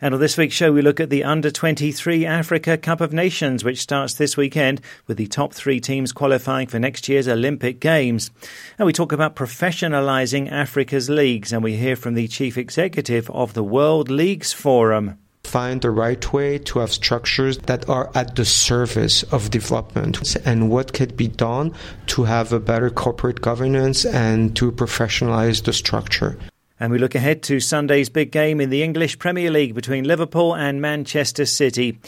And on this week's show, we look at the Under 23 Africa Cup of Nations, which starts this weekend with the top three teams qualifying for next year's Olympic Games. And we talk about professionalising Africa's leagues, and we hear from the chief executive of the World Leagues Forum find the right way to have structures that are at the service of development and what could be done to have a better corporate governance and to professionalize the structure. And we look ahead to Sunday's big game in the English Premier League between Liverpool and Manchester City.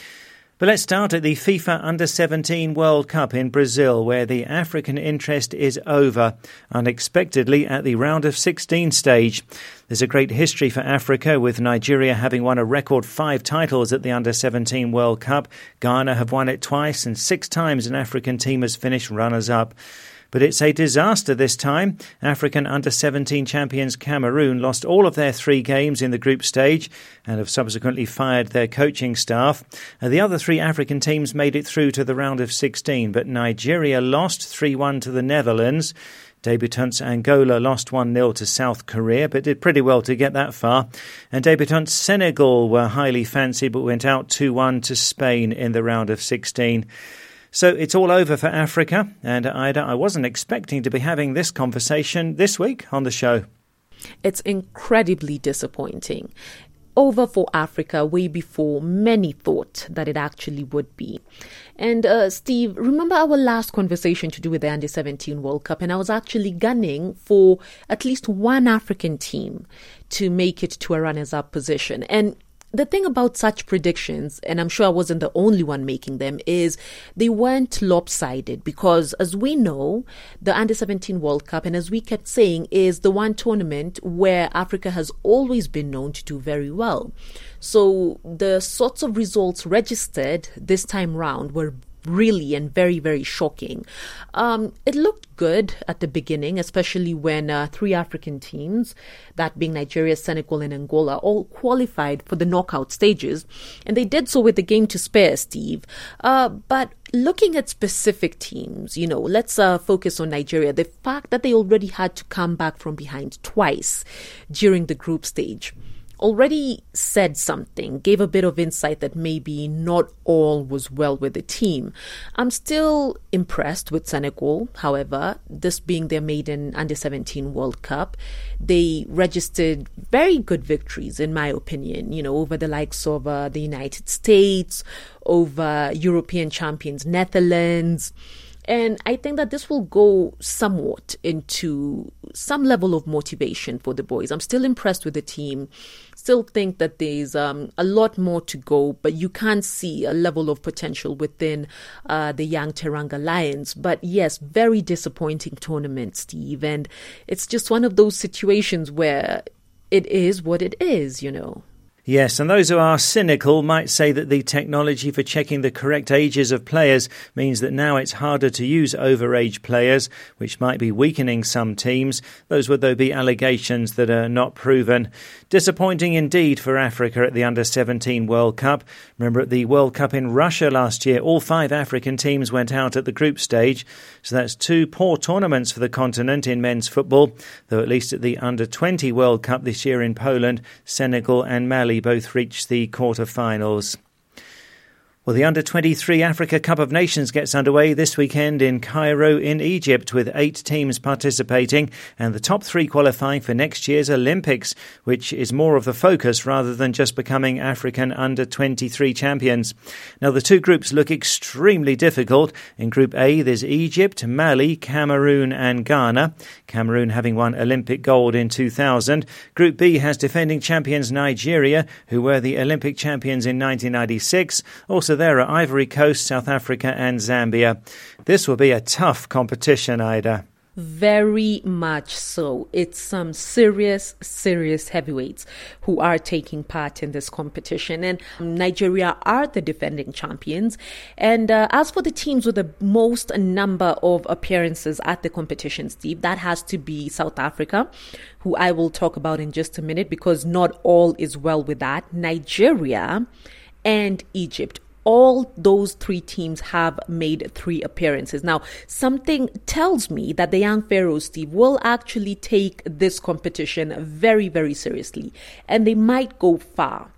But let's start at the FIFA Under 17 World Cup in Brazil, where the African interest is over, unexpectedly at the round of 16 stage. There's a great history for Africa, with Nigeria having won a record five titles at the Under 17 World Cup. Ghana have won it twice, and six times an African team has finished runners up. But it's a disaster this time. African under 17 champions Cameroon lost all of their three games in the group stage and have subsequently fired their coaching staff. Uh, the other three African teams made it through to the round of 16, but Nigeria lost 3 1 to the Netherlands. Debutants Angola lost 1 0 to South Korea, but did pretty well to get that far. And debutants Senegal were highly fancied, but went out 2 1 to Spain in the round of 16. So it's all over for Africa, and Ida, I wasn't expecting to be having this conversation this week on the show. It's incredibly disappointing. Over for Africa way before many thought that it actually would be. And uh, Steve, remember our last conversation to do with the Under 17 World Cup? And I was actually gunning for at least one African team to make it to a runners up position. And the thing about such predictions, and I'm sure I wasn't the only one making them, is they weren't lopsided because, as we know, the Under 17 World Cup, and as we kept saying, is the one tournament where Africa has always been known to do very well. So the sorts of results registered this time round were really and very, very shocking. Um, it looked good at the beginning, especially when uh, three African teams, that being Nigeria, Senegal, and Angola, all qualified for the knockout stages. And they did so with the game to spare, Steve. Uh, but looking at specific teams, you know, let's uh, focus on Nigeria. The fact that they already had to come back from behind twice during the group stage already said something, gave a bit of insight that maybe not all was well with the team. I'm still impressed with Senegal, however, this being their maiden under 17 World Cup. They registered very good victories, in my opinion, you know, over the likes of uh, the United States, over European champions Netherlands. And I think that this will go somewhat into some level of motivation for the boys. I'm still impressed with the team. Still think that there's um, a lot more to go, but you can see a level of potential within uh, the young Teranga Lions. But yes, very disappointing tournament, Steve. And it's just one of those situations where it is what it is, you know. Yes, and those who are cynical might say that the technology for checking the correct ages of players means that now it's harder to use overage players, which might be weakening some teams. Those would, though, be allegations that are not proven. Disappointing indeed for Africa at the Under 17 World Cup. Remember, at the World Cup in Russia last year, all five African teams went out at the group stage. So that's two poor tournaments for the continent in men's football, though at least at the Under 20 World Cup this year in Poland, Senegal and Mali both reached the quarter-finals. Well, the Under 23 Africa Cup of Nations gets underway this weekend in Cairo, in Egypt, with eight teams participating and the top three qualifying for next year's Olympics, which is more of the focus rather than just becoming African Under 23 champions. Now, the two groups look extremely difficult. In Group A, there's Egypt, Mali, Cameroon, and Ghana. Cameroon having won Olympic gold in 2000. Group B has defending champions Nigeria, who were the Olympic champions in 1996. Also, there are Ivory Coast, South Africa, and Zambia. This will be a tough competition, Ida. Very much so. It's some serious, serious heavyweights who are taking part in this competition. And Nigeria are the defending champions. And uh, as for the teams with the most number of appearances at the competition, Steve, that has to be South Africa, who I will talk about in just a minute because not all is well with that. Nigeria and Egypt all those three teams have made three appearances. Now, something tells me that the young Pharaohs, Steve, will actually take this competition very, very seriously, and they might go far.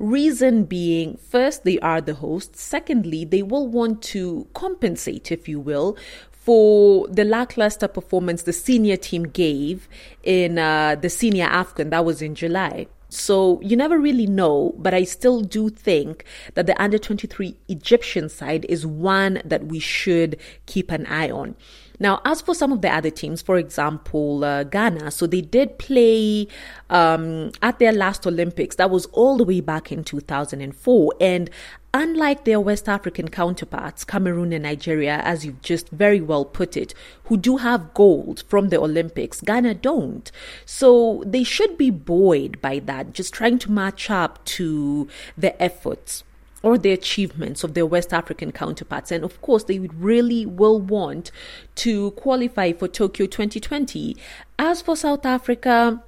Reason being, first, they are the hosts. Secondly, they will want to compensate, if you will, for the lackluster performance the senior team gave in uh, the senior AFCON that was in July. So you never really know, but I still do think that the under 23 Egyptian side is one that we should keep an eye on. Now, as for some of the other teams, for example, uh, Ghana, so they did play um, at their last Olympics. That was all the way back in 2004. And unlike their West African counterparts, Cameroon and Nigeria, as you've just very well put it, who do have gold from the Olympics, Ghana don't. So they should be buoyed by that, just trying to match up to the efforts or the achievements of their West African counterparts. And of course, they really will want to qualify for Tokyo 2020. As for South Africa,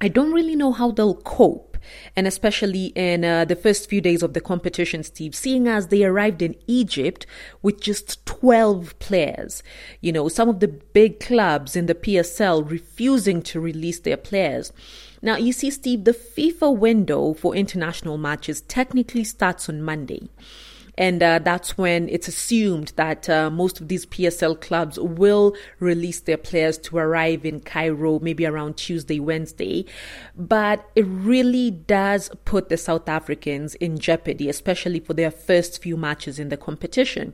I don't really know how they'll cope and especially in uh, the first few days of the competition, Steve, seeing as they arrived in Egypt with just 12 players. You know, some of the big clubs in the PSL refusing to release their players. Now, you see, Steve, the FIFA window for international matches technically starts on Monday. And uh, that's when it's assumed that uh, most of these PSL clubs will release their players to arrive in Cairo maybe around Tuesday, Wednesday. But it really does put the South Africans in jeopardy, especially for their first few matches in the competition.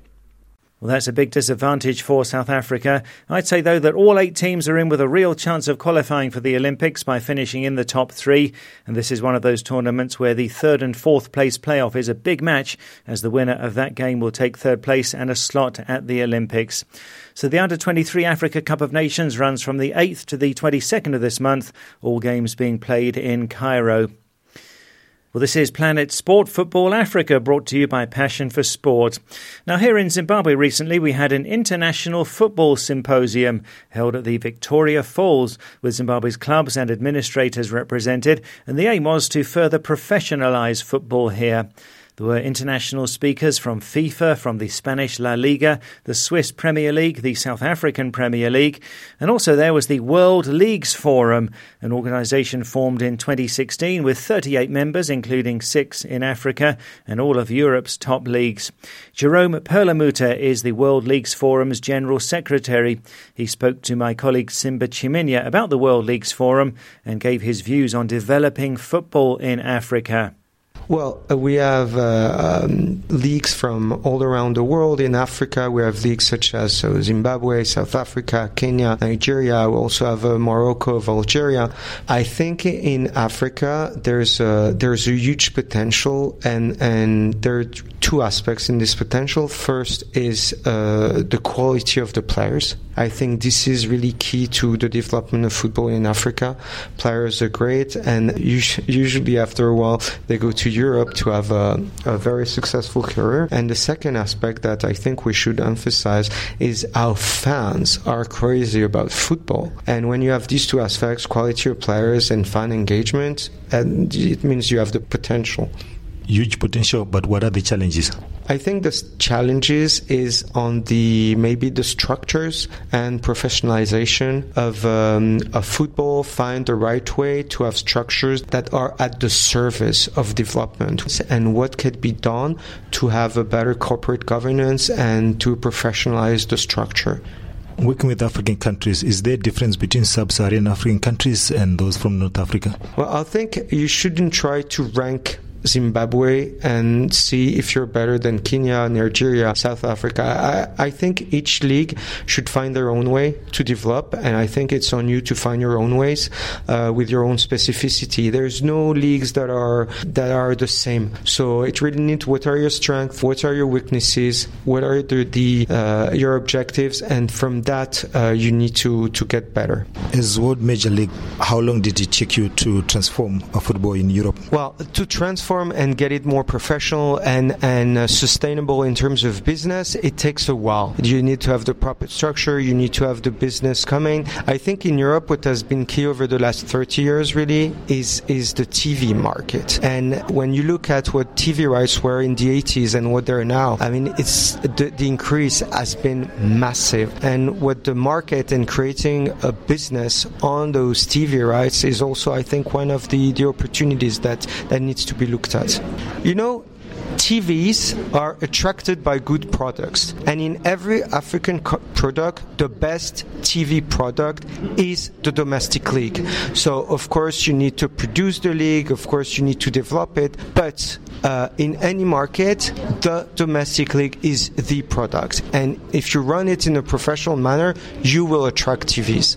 Well, that's a big disadvantage for South Africa. I'd say, though, that all eight teams are in with a real chance of qualifying for the Olympics by finishing in the top three. And this is one of those tournaments where the third and fourth place playoff is a big match, as the winner of that game will take third place and a slot at the Olympics. So the Under 23 Africa Cup of Nations runs from the 8th to the 22nd of this month, all games being played in Cairo. Well, this is Planet Sport Football Africa, brought to you by Passion for Sport. Now, here in Zimbabwe recently, we had an international football symposium held at the Victoria Falls, with Zimbabwe's clubs and administrators represented, and the aim was to further professionalise football here. There were international speakers from FIFA, from the Spanish La Liga, the Swiss Premier League, the South African Premier League, and also there was the World Leagues Forum, an organisation formed in 2016 with 38 members, including six in Africa and all of Europe's top leagues. Jerome Perlemuter is the World Leagues Forum's General Secretary. He spoke to my colleague Simba Chiminya about the World Leagues Forum and gave his views on developing football in Africa. Well, uh, we have uh, um, leagues from all around the world. In Africa, we have leagues such as so Zimbabwe, South Africa, Kenya, Nigeria. We also have uh, Morocco, Algeria. I think in Africa there's a, there's a huge potential, and and there two aspects in this potential. First is uh, the quality of the players. I think this is really key to the development of football in Africa. Players are great, and usually after a while they go to Europe to have a, a very successful career. And the second aspect that I think we should emphasize is how fans are crazy about football. And when you have these two aspects, quality of players and fan engagement, and it means you have the potential huge potential, but what are the challenges? I think the challenges is on the maybe the structures and professionalization of um, a football. Find the right way to have structures that are at the service of development, and what could be done to have a better corporate governance and to professionalize the structure working with African countries, is there a difference between sub-Saharan African countries and those from North Africa? Well, I think you shouldn't try to rank Zimbabwe and see if you're better than Kenya, Nigeria, South Africa. I, I think each league should find their own way to develop, and I think it's on you to find your own ways uh, with your own specificity. There's no leagues that are that are the same. So it really needs what are your strengths, what are your weaknesses, what are the, the uh, your objectives, and from that uh, you need to to get better. As World Major League, how long did it take you to transform a football in Europe? Well, to transform and get it more professional and and uh, sustainable in terms of business, it takes a while. You need to have the proper structure. You need to have the business coming. I think in Europe, what has been key over the last 30 years really is is the TV market. And when you look at what TV rights were in the 80s and what they're now, I mean, it's the, the increase has been massive. And what the market and creating a business on those TV rights is also, I think, one of the, the opportunities that, that needs to be looked at. You know, TVs are attracted by good products, and in every African co- product, the best TV product is the domestic league. So, of course, you need to produce the league, of course, you need to develop it, but uh, in any market, the domestic league is the product. And if you run it in a professional manner, you will attract TVs.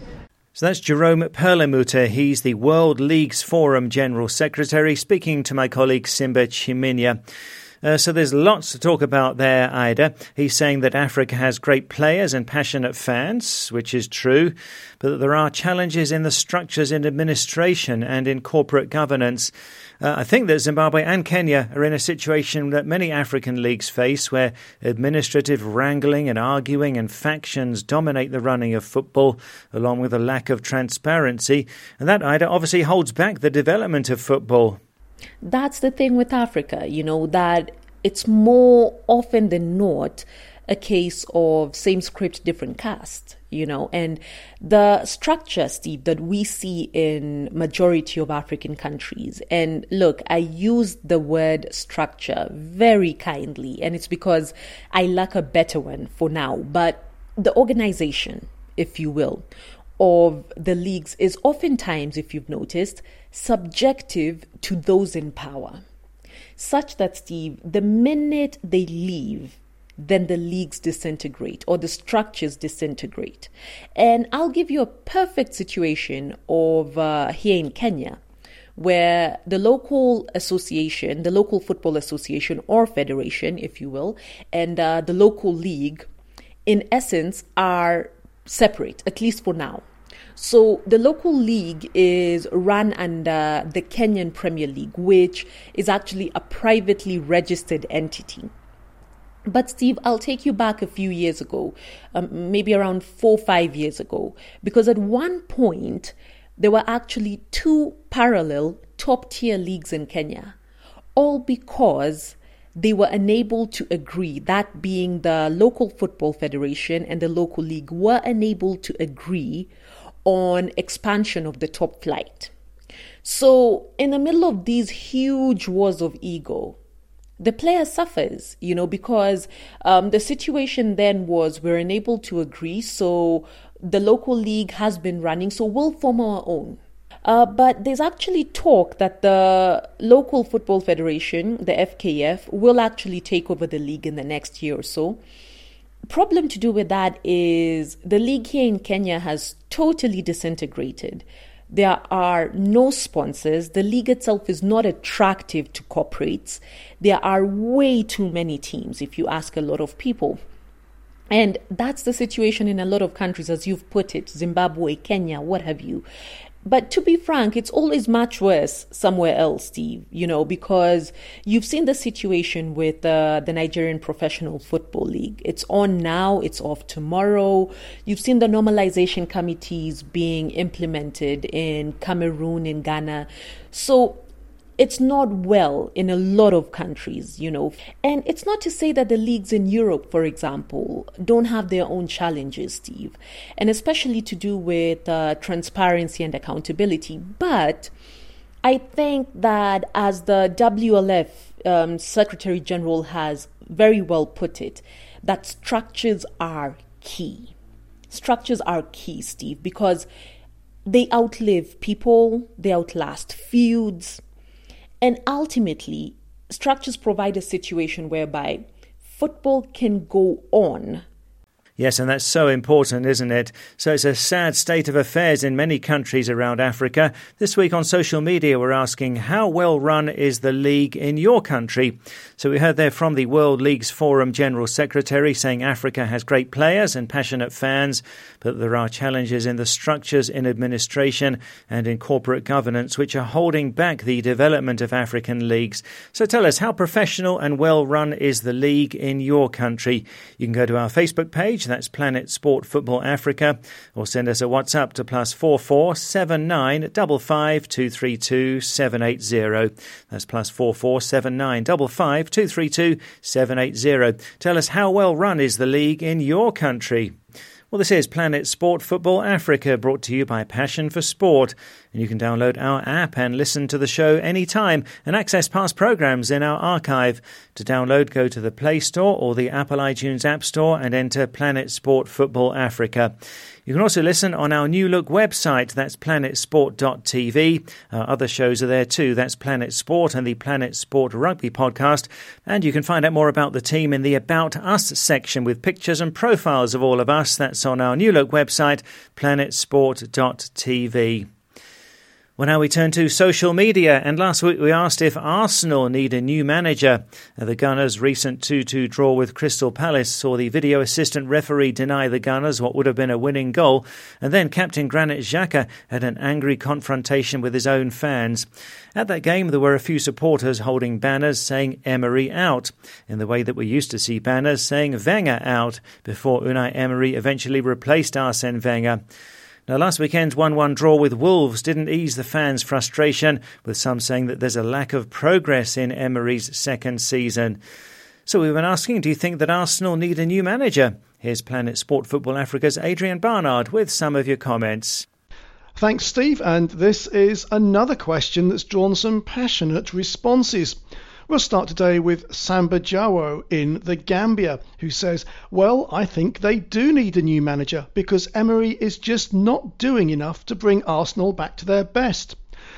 So that's Jerome Perlemuter. He's the World Leagues Forum General Secretary, speaking to my colleague Simba Chiminya. Uh, so there's lots to talk about there, Ida. He's saying that Africa has great players and passionate fans, which is true, but that there are challenges in the structures in administration and in corporate governance. Uh, I think that Zimbabwe and Kenya are in a situation that many African leagues face where administrative wrangling and arguing and factions dominate the running of football, along with a lack of transparency. And that, Ida, obviously holds back the development of football. That's the thing with Africa, you know, that it's more often than not a case of same script, different cast, you know, and the structure, Steve, that we see in majority of African countries. And look, I use the word structure very kindly, and it's because I lack a better one for now. But the organization, if you will, of the leagues is oftentimes, if you've noticed, subjective to those in power. Such that, Steve, the minute they leave, then the leagues disintegrate or the structures disintegrate. And I'll give you a perfect situation of uh, here in Kenya, where the local association, the local football association or federation, if you will, and uh, the local league, in essence, are separate, at least for now. So the local league is run under the Kenyan Premier League, which is actually a privately registered entity. But Steve, I'll take you back a few years ago, um, maybe around four, five years ago, because at one point there were actually two parallel top tier leagues in Kenya, all because they were unable to agree, that being the local football federation and the local league were unable to agree on expansion of the top flight. So, in the middle of these huge wars of ego, the player suffers, you know, because um, the situation then was we're unable to agree. So, the local league has been running, so we'll form our own. Uh, but there's actually talk that the local football federation, the FKF, will actually take over the league in the next year or so. Problem to do with that is the league here in Kenya has totally disintegrated. There are no sponsors. The league itself is not attractive to corporates. There are way too many teams, if you ask a lot of people. And that's the situation in a lot of countries, as you've put it Zimbabwe, Kenya, what have you. But to be frank, it's always much worse somewhere else, Steve, you know, because you've seen the situation with uh, the Nigerian Professional Football League. It's on now, it's off tomorrow. You've seen the normalization committees being implemented in Cameroon, in Ghana. So it's not well in a lot of countries, you know. And it's not to say that the leagues in Europe, for example, don't have their own challenges, Steve, and especially to do with uh, transparency and accountability. But I think that as the WLF um, Secretary General has very well put it, that structures are key. Structures are key, Steve, because they outlive people, they outlast feuds, And ultimately, structures provide a situation whereby football can go on Yes, and that's so important, isn't it? So it's a sad state of affairs in many countries around Africa. This week on social media, we're asking how well run is the league in your country? So we heard there from the World Leagues Forum General Secretary saying Africa has great players and passionate fans, but there are challenges in the structures in administration and in corporate governance which are holding back the development of African leagues. So tell us, how professional and well run is the league in your country? You can go to our Facebook page that's Planet Sport Football Africa, or send us a WhatsApp to plus four four seven nine double five two three two seven eight zero. That's plus four four seven nine double five two three two seven eight zero. Tell us how well run is the league in your country. Well, this is Planet Sport Football Africa, brought to you by Passion for Sport. And you can download our app and listen to the show anytime and access past programs in our archive. To download, go to the Play Store or the Apple iTunes App Store and enter Planet Sport Football Africa. You can also listen on our new look website, that's planetsport.tv. Our other shows are there too, that's Planet Sport and the Planet Sport Rugby podcast. And you can find out more about the team in the About Us section with pictures and profiles of all of us. That's on our new look website, planetsport.tv. Well, now we turn to social media, and last week we asked if Arsenal need a new manager. Uh, the Gunners' recent 2 2 draw with Crystal Palace saw the video assistant referee deny the Gunners what would have been a winning goal, and then captain Granit Xhaka had an angry confrontation with his own fans. At that game, there were a few supporters holding banners saying Emery out, in the way that we used to see banners saying Wenger out, before Unai Emery eventually replaced Arsene Wenger. Now, last weekend's 1 1 draw with Wolves didn't ease the fans' frustration, with some saying that there's a lack of progress in Emery's second season. So we've been asking, do you think that Arsenal need a new manager? Here's Planet Sport Football Africa's Adrian Barnard with some of your comments. Thanks, Steve. And this is another question that's drawn some passionate responses. We'll start today with Samba Jawo in the Gambia, who says, Well, I think they do need a new manager because Emery is just not doing enough to bring Arsenal back to their best.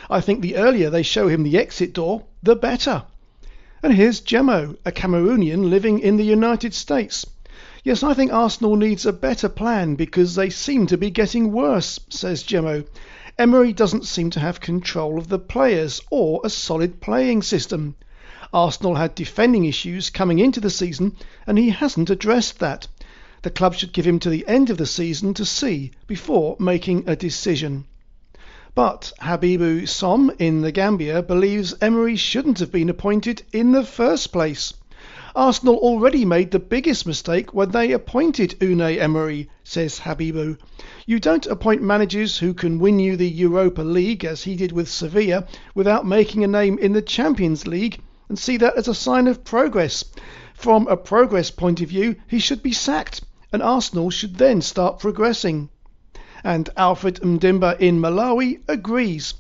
I think the earlier they show him the exit door, the better. And here's Jemo, a Cameroonian living in the United States. Yes, I think Arsenal needs a better plan because they seem to be getting worse, says Jemo. Emery doesn't seem to have control of the players or a solid playing system. Arsenal had defending issues coming into the season, and he hasn't addressed that. The club should give him to the end of the season to see before making a decision. But Habibu Som in the Gambia believes Emery shouldn't have been appointed in the first place. Arsenal already made the biggest mistake when they appointed Unai Emery, says Habibu. You don't appoint managers who can win you the Europa League, as he did with Sevilla, without making a name in the Champions League and see that as a sign of progress. From a progress point of view, he should be sacked, and Arsenal should then start progressing. And Alfred Mdimba in Malawi agrees.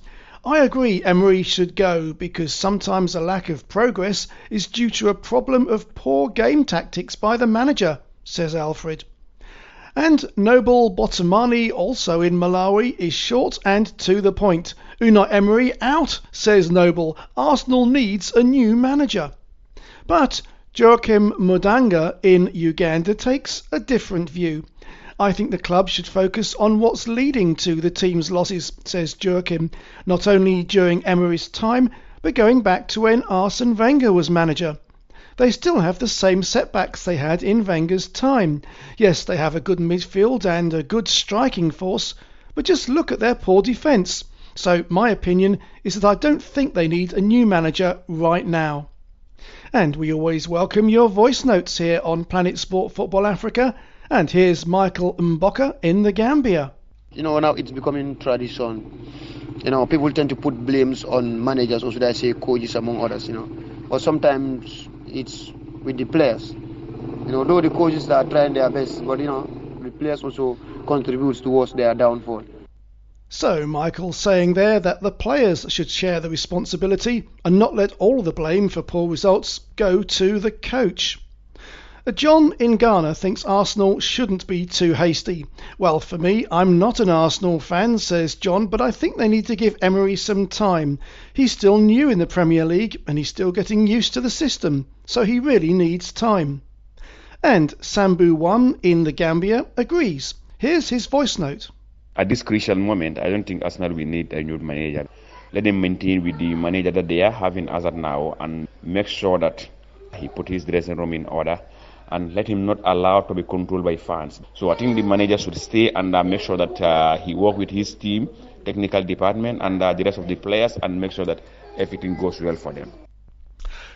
I agree Emery should go because sometimes a lack of progress is due to a problem of poor game tactics by the manager, says Alfred. And Noble Botamani, also in Malawi, is short and to the point. Unai Emery out, says Noble. Arsenal needs a new manager. But Joachim Mudanga in Uganda takes a different view. I think the club should focus on what's leading to the team's losses, says Joachim, not only during Emery's time, but going back to when Arsene Wenger was manager. They still have the same setbacks they had in Wenger's time. Yes, they have a good midfield and a good striking force, but just look at their poor defence. So, my opinion is that I don't think they need a new manager right now. And we always welcome your voice notes here on Planet Sport Football Africa. And here's Michael Mboka in the Gambia. You know, now it's becoming tradition. You know, people tend to put blames on managers, or should I say coaches, among others, you know. But sometimes it's with the players. You know, though the coaches are trying their best, but you know, the players also contributes towards their downfall. So, Michael saying there that the players should share the responsibility and not let all the blame for poor results go to the coach. Uh, John in Ghana thinks Arsenal shouldn't be too hasty. Well, for me, I'm not an Arsenal fan, says John, but I think they need to give Emery some time. He's still new in the Premier League and he's still getting used to the system, so he really needs time. And Sambu One in the Gambia agrees. Here's his voice note. At this crucial moment, I don't think Arsenal will need a new manager. Let them maintain with the manager that they are having as of now and make sure that he put his dressing room in order and let him not allow to be controlled by fans. So I think the manager should stay and uh, make sure that uh, he work with his team, technical department, and uh, the rest of the players, and make sure that everything goes well for them.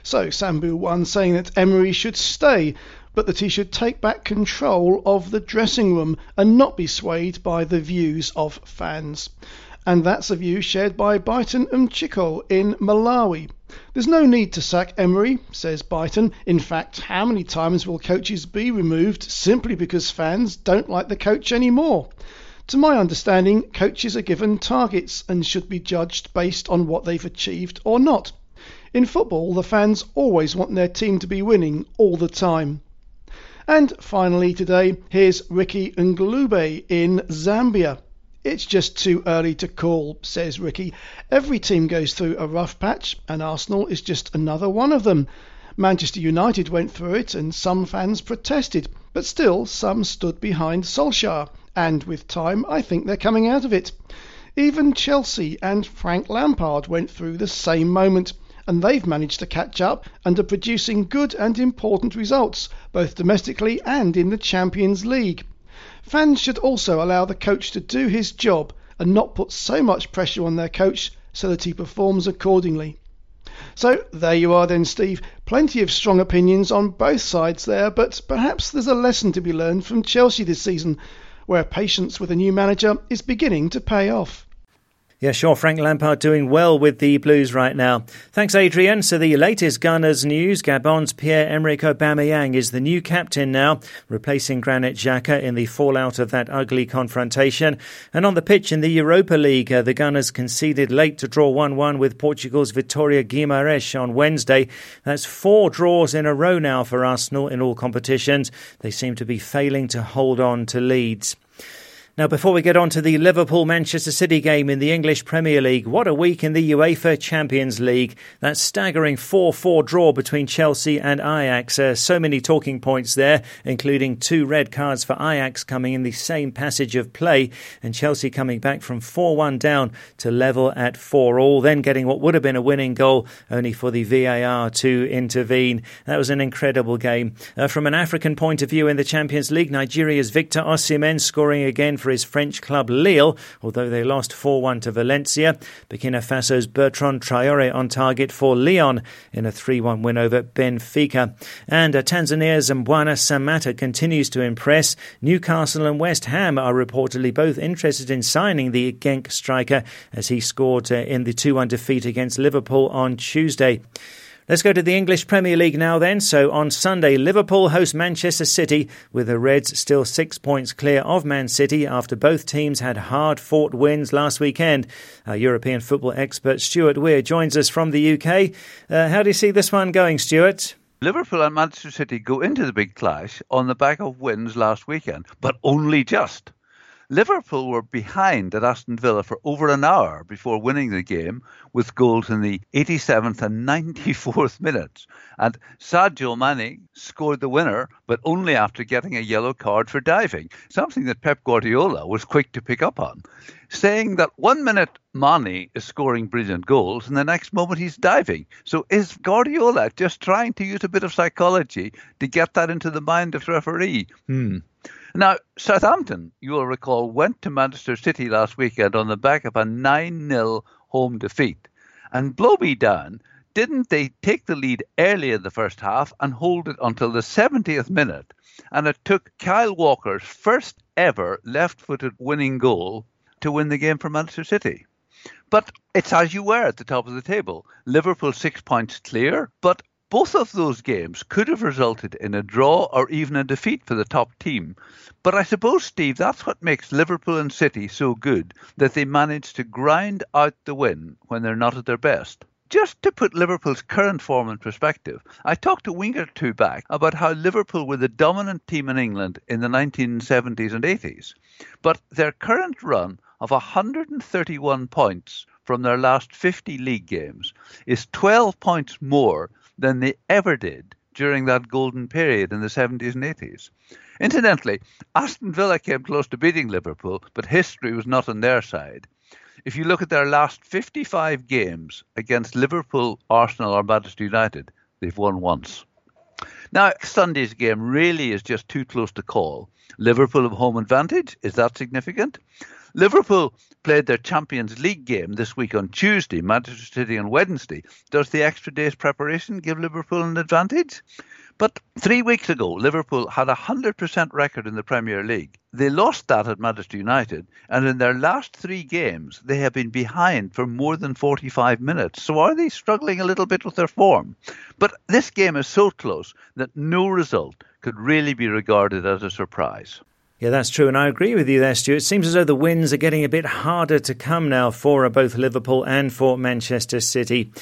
So Sambu one saying that Emery should stay, but that he should take back control of the dressing room and not be swayed by the views of fans. And that's a view shared by Byton Umchiko in Malawi. There's no need to sack Emery, says Byton. In fact, how many times will coaches be removed simply because fans don't like the coach anymore? To my understanding, coaches are given targets and should be judged based on what they've achieved or not. In football, the fans always want their team to be winning all the time. And finally today, here's Ricky Ngulube in Zambia. It's just too early to call, says Ricky. Every team goes through a rough patch, and Arsenal is just another one of them. Manchester United went through it, and some fans protested, but still some stood behind Solskjaer, and with time I think they're coming out of it. Even Chelsea and Frank Lampard went through the same moment, and they've managed to catch up and are producing good and important results, both domestically and in the Champions League. Fans should also allow the coach to do his job and not put so much pressure on their coach so that he performs accordingly. So there you are then, Steve. Plenty of strong opinions on both sides there, but perhaps there's a lesson to be learned from Chelsea this season, where patience with a new manager is beginning to pay off. Yeah, sure. Frank Lampard doing well with the Blues right now. Thanks, Adrian. So the latest Gunners news: Gabon's Pierre-Emerick Aubameyang is the new captain now, replacing Granit Xhaka in the fallout of that ugly confrontation. And on the pitch in the Europa League, uh, the Gunners conceded late to draw 1-1 with Portugal's Vitória Guimarães on Wednesday. That's four draws in a row now for Arsenal in all competitions. They seem to be failing to hold on to leads. Now, before we get on to the Liverpool Manchester City game in the English Premier League, what a week in the UEFA Champions League. That staggering 4 4 draw between Chelsea and Ajax. Uh, so many talking points there, including two red cards for Ajax coming in the same passage of play, and Chelsea coming back from 4 1 down to level at 4 all, then getting what would have been a winning goal, only for the VAR to intervene. That was an incredible game. Uh, from an African point of view in the Champions League, Nigeria's Victor Osimhen scoring again for his French club Lille, although they lost 4 1 to Valencia. Burkina Faso's Bertrand Traore on target for Lyon in a 3 1 win over Benfica. And uh, Tanzania's Mbwana Samatta continues to impress. Newcastle and West Ham are reportedly both interested in signing the Genk striker as he scored uh, in the 2 1 defeat against Liverpool on Tuesday. Let's go to the English Premier League now then. So on Sunday, Liverpool host Manchester City with the Reds still six points clear of Man City after both teams had hard fought wins last weekend. Our European football expert Stuart Weir joins us from the UK. Uh, how do you see this one going, Stuart? Liverpool and Manchester City go into the big clash on the back of wins last weekend, but only just. Liverpool were behind at Aston Villa for over an hour before winning the game with goals in the 87th and 94th minutes. And Sadio Mane scored the winner, but only after getting a yellow card for diving, something that Pep Guardiola was quick to pick up on, saying that one minute Mane is scoring brilliant goals and the next moment he's diving. So is Guardiola just trying to use a bit of psychology to get that into the mind of the referee? Hmm. Now, Southampton, you will recall, went to Manchester City last weekend on the back of a 9 0 home defeat. And blow me down, didn't they take the lead early in the first half and hold it until the 70th minute? And it took Kyle Walker's first ever left footed winning goal to win the game for Manchester City. But it's as you were at the top of the table. Liverpool six points clear, but both of those games could have resulted in a draw or even a defeat for the top team. But I suppose, Steve, that's what makes Liverpool and City so good, that they manage to grind out the win when they're not at their best. Just to put Liverpool's current form in perspective, I talked a week or two back about how Liverpool were the dominant team in England in the 1970s and 80s. But their current run of 131 points from their last 50 league games is 12 points more than they ever did during that golden period in the 70s and 80s. Incidentally, Aston Villa came close to beating Liverpool, but history was not on their side. If you look at their last 55 games against Liverpool, Arsenal, or Manchester United, they've won once. Now, Sunday's game really is just too close to call. Liverpool have home advantage. Is that significant? Liverpool played their Champions League game this week on Tuesday, Manchester City on Wednesday. Does the extra day's preparation give Liverpool an advantage? But three weeks ago, Liverpool had a 100% record in the Premier League. They lost that at Manchester United, and in their last three games, they have been behind for more than 45 minutes. So are they struggling a little bit with their form? But this game is so close that no result could really be regarded as a surprise. Yeah, that's true, and I agree with you there, Stuart. It seems as though the wins are getting a bit harder to come now for both Liverpool and for Manchester City.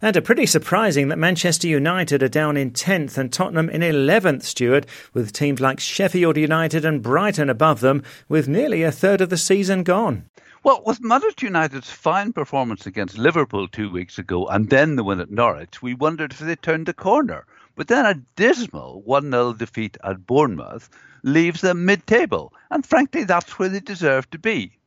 And a pretty surprising that Manchester United are down in 10th and Tottenham in 11th, Stuart, with teams like Sheffield United and Brighton above them, with nearly a third of the season gone. Well, with Manchester United's fine performance against Liverpool two weeks ago and then the win at Norwich, we wondered if they turned the corner. But then a dismal 1 0 defeat at Bournemouth leaves them mid table, and frankly, that's where they deserve to be.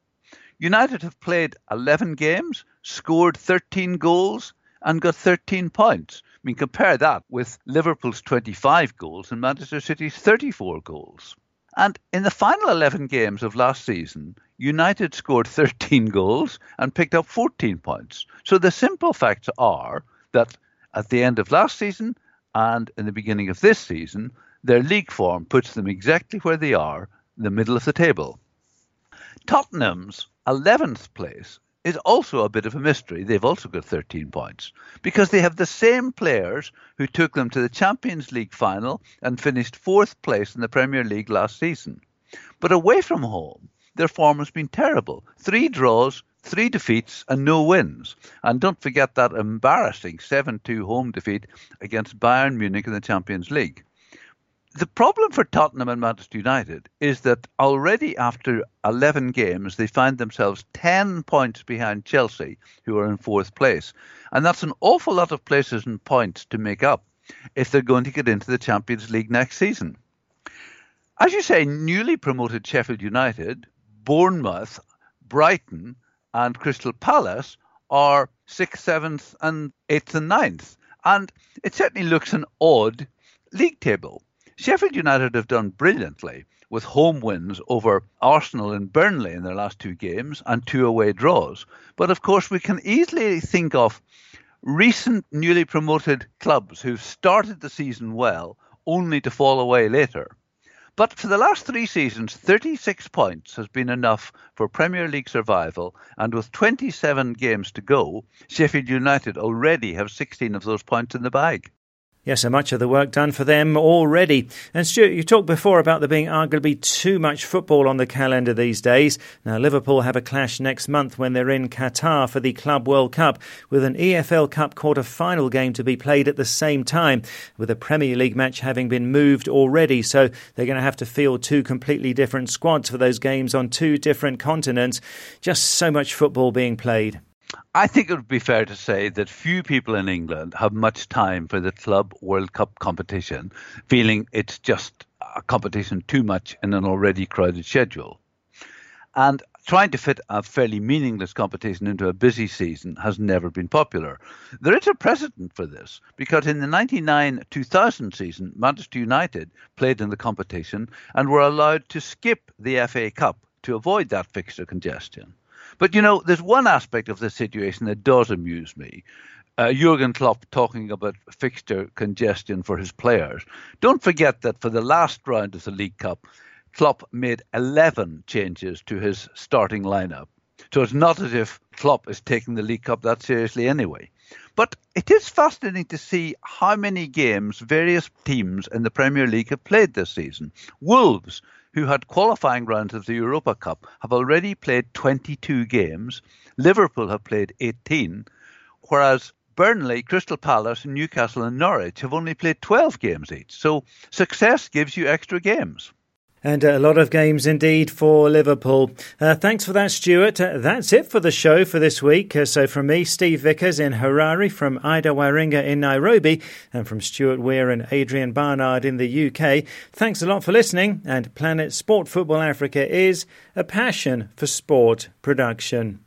United have played 11 games, scored 13 goals, and got 13 points. I mean, compare that with Liverpool's 25 goals and Manchester City's 34 goals. And in the final 11 games of last season, United scored 13 goals and picked up 14 points. So the simple facts are that at the end of last season and in the beginning of this season, their league form puts them exactly where they are, in the middle of the table. Tottenham's 11th place is also a bit of a mystery. They've also got 13 points because they have the same players who took them to the Champions League final and finished fourth place in the Premier League last season. But away from home, their form has been terrible. Three draws, three defeats, and no wins. And don't forget that embarrassing 7 2 home defeat against Bayern Munich in the Champions League the problem for Tottenham and Manchester United is that already after 11 games, they find themselves 10 points behind Chelsea, who are in fourth place. And that's an awful lot of places and points to make up if they're going to get into the Champions League next season. As you say, newly promoted Sheffield United, Bournemouth, Brighton, and Crystal Palace are sixth, seventh, and eighth and ninth. And it certainly looks an odd league table. Sheffield United have done brilliantly with home wins over Arsenal and Burnley in their last two games and two away draws. But of course, we can easily think of recent newly promoted clubs who've started the season well only to fall away later. But for the last three seasons, 36 points has been enough for Premier League survival, and with 27 games to go, Sheffield United already have 16 of those points in the bag. Yes, so much of the work done for them already. And Stuart, you talked before about there being arguably too much football on the calendar these days. Now, Liverpool have a clash next month when they're in Qatar for the Club World Cup, with an EFL Cup quarter final game to be played at the same time, with a Premier League match having been moved already. So they're going to have to field two completely different squads for those games on two different continents. Just so much football being played. I think it would be fair to say that few people in England have much time for the Club World Cup competition, feeling it's just a competition too much in an already crowded schedule. And trying to fit a fairly meaningless competition into a busy season has never been popular. There is a precedent for this because in the 99 2000 season, Manchester United played in the competition and were allowed to skip the FA Cup to avoid that fixture congestion. But you know, there's one aspect of this situation that does amuse me. Uh, Jurgen Klopp talking about fixture congestion for his players. Don't forget that for the last round of the League Cup, Klopp made 11 changes to his starting lineup. So it's not as if Klopp is taking the League Cup that seriously anyway. But it is fascinating to see how many games various teams in the Premier League have played this season. Wolves who had qualifying rounds of the Europa Cup, have already played 22 games. Liverpool have played 18, whereas Burnley, Crystal Palace, Newcastle, and Norwich have only played 12 games each. So success gives you extra games. And a lot of games indeed for Liverpool. Uh, thanks for that, Stuart. Uh, that's it for the show for this week. Uh, so from me, Steve Vickers in Harare, from Ida Waringa in Nairobi, and from Stuart Weir and Adrian Barnard in the UK, thanks a lot for listening. And Planet Sport Football Africa is a passion for sport production.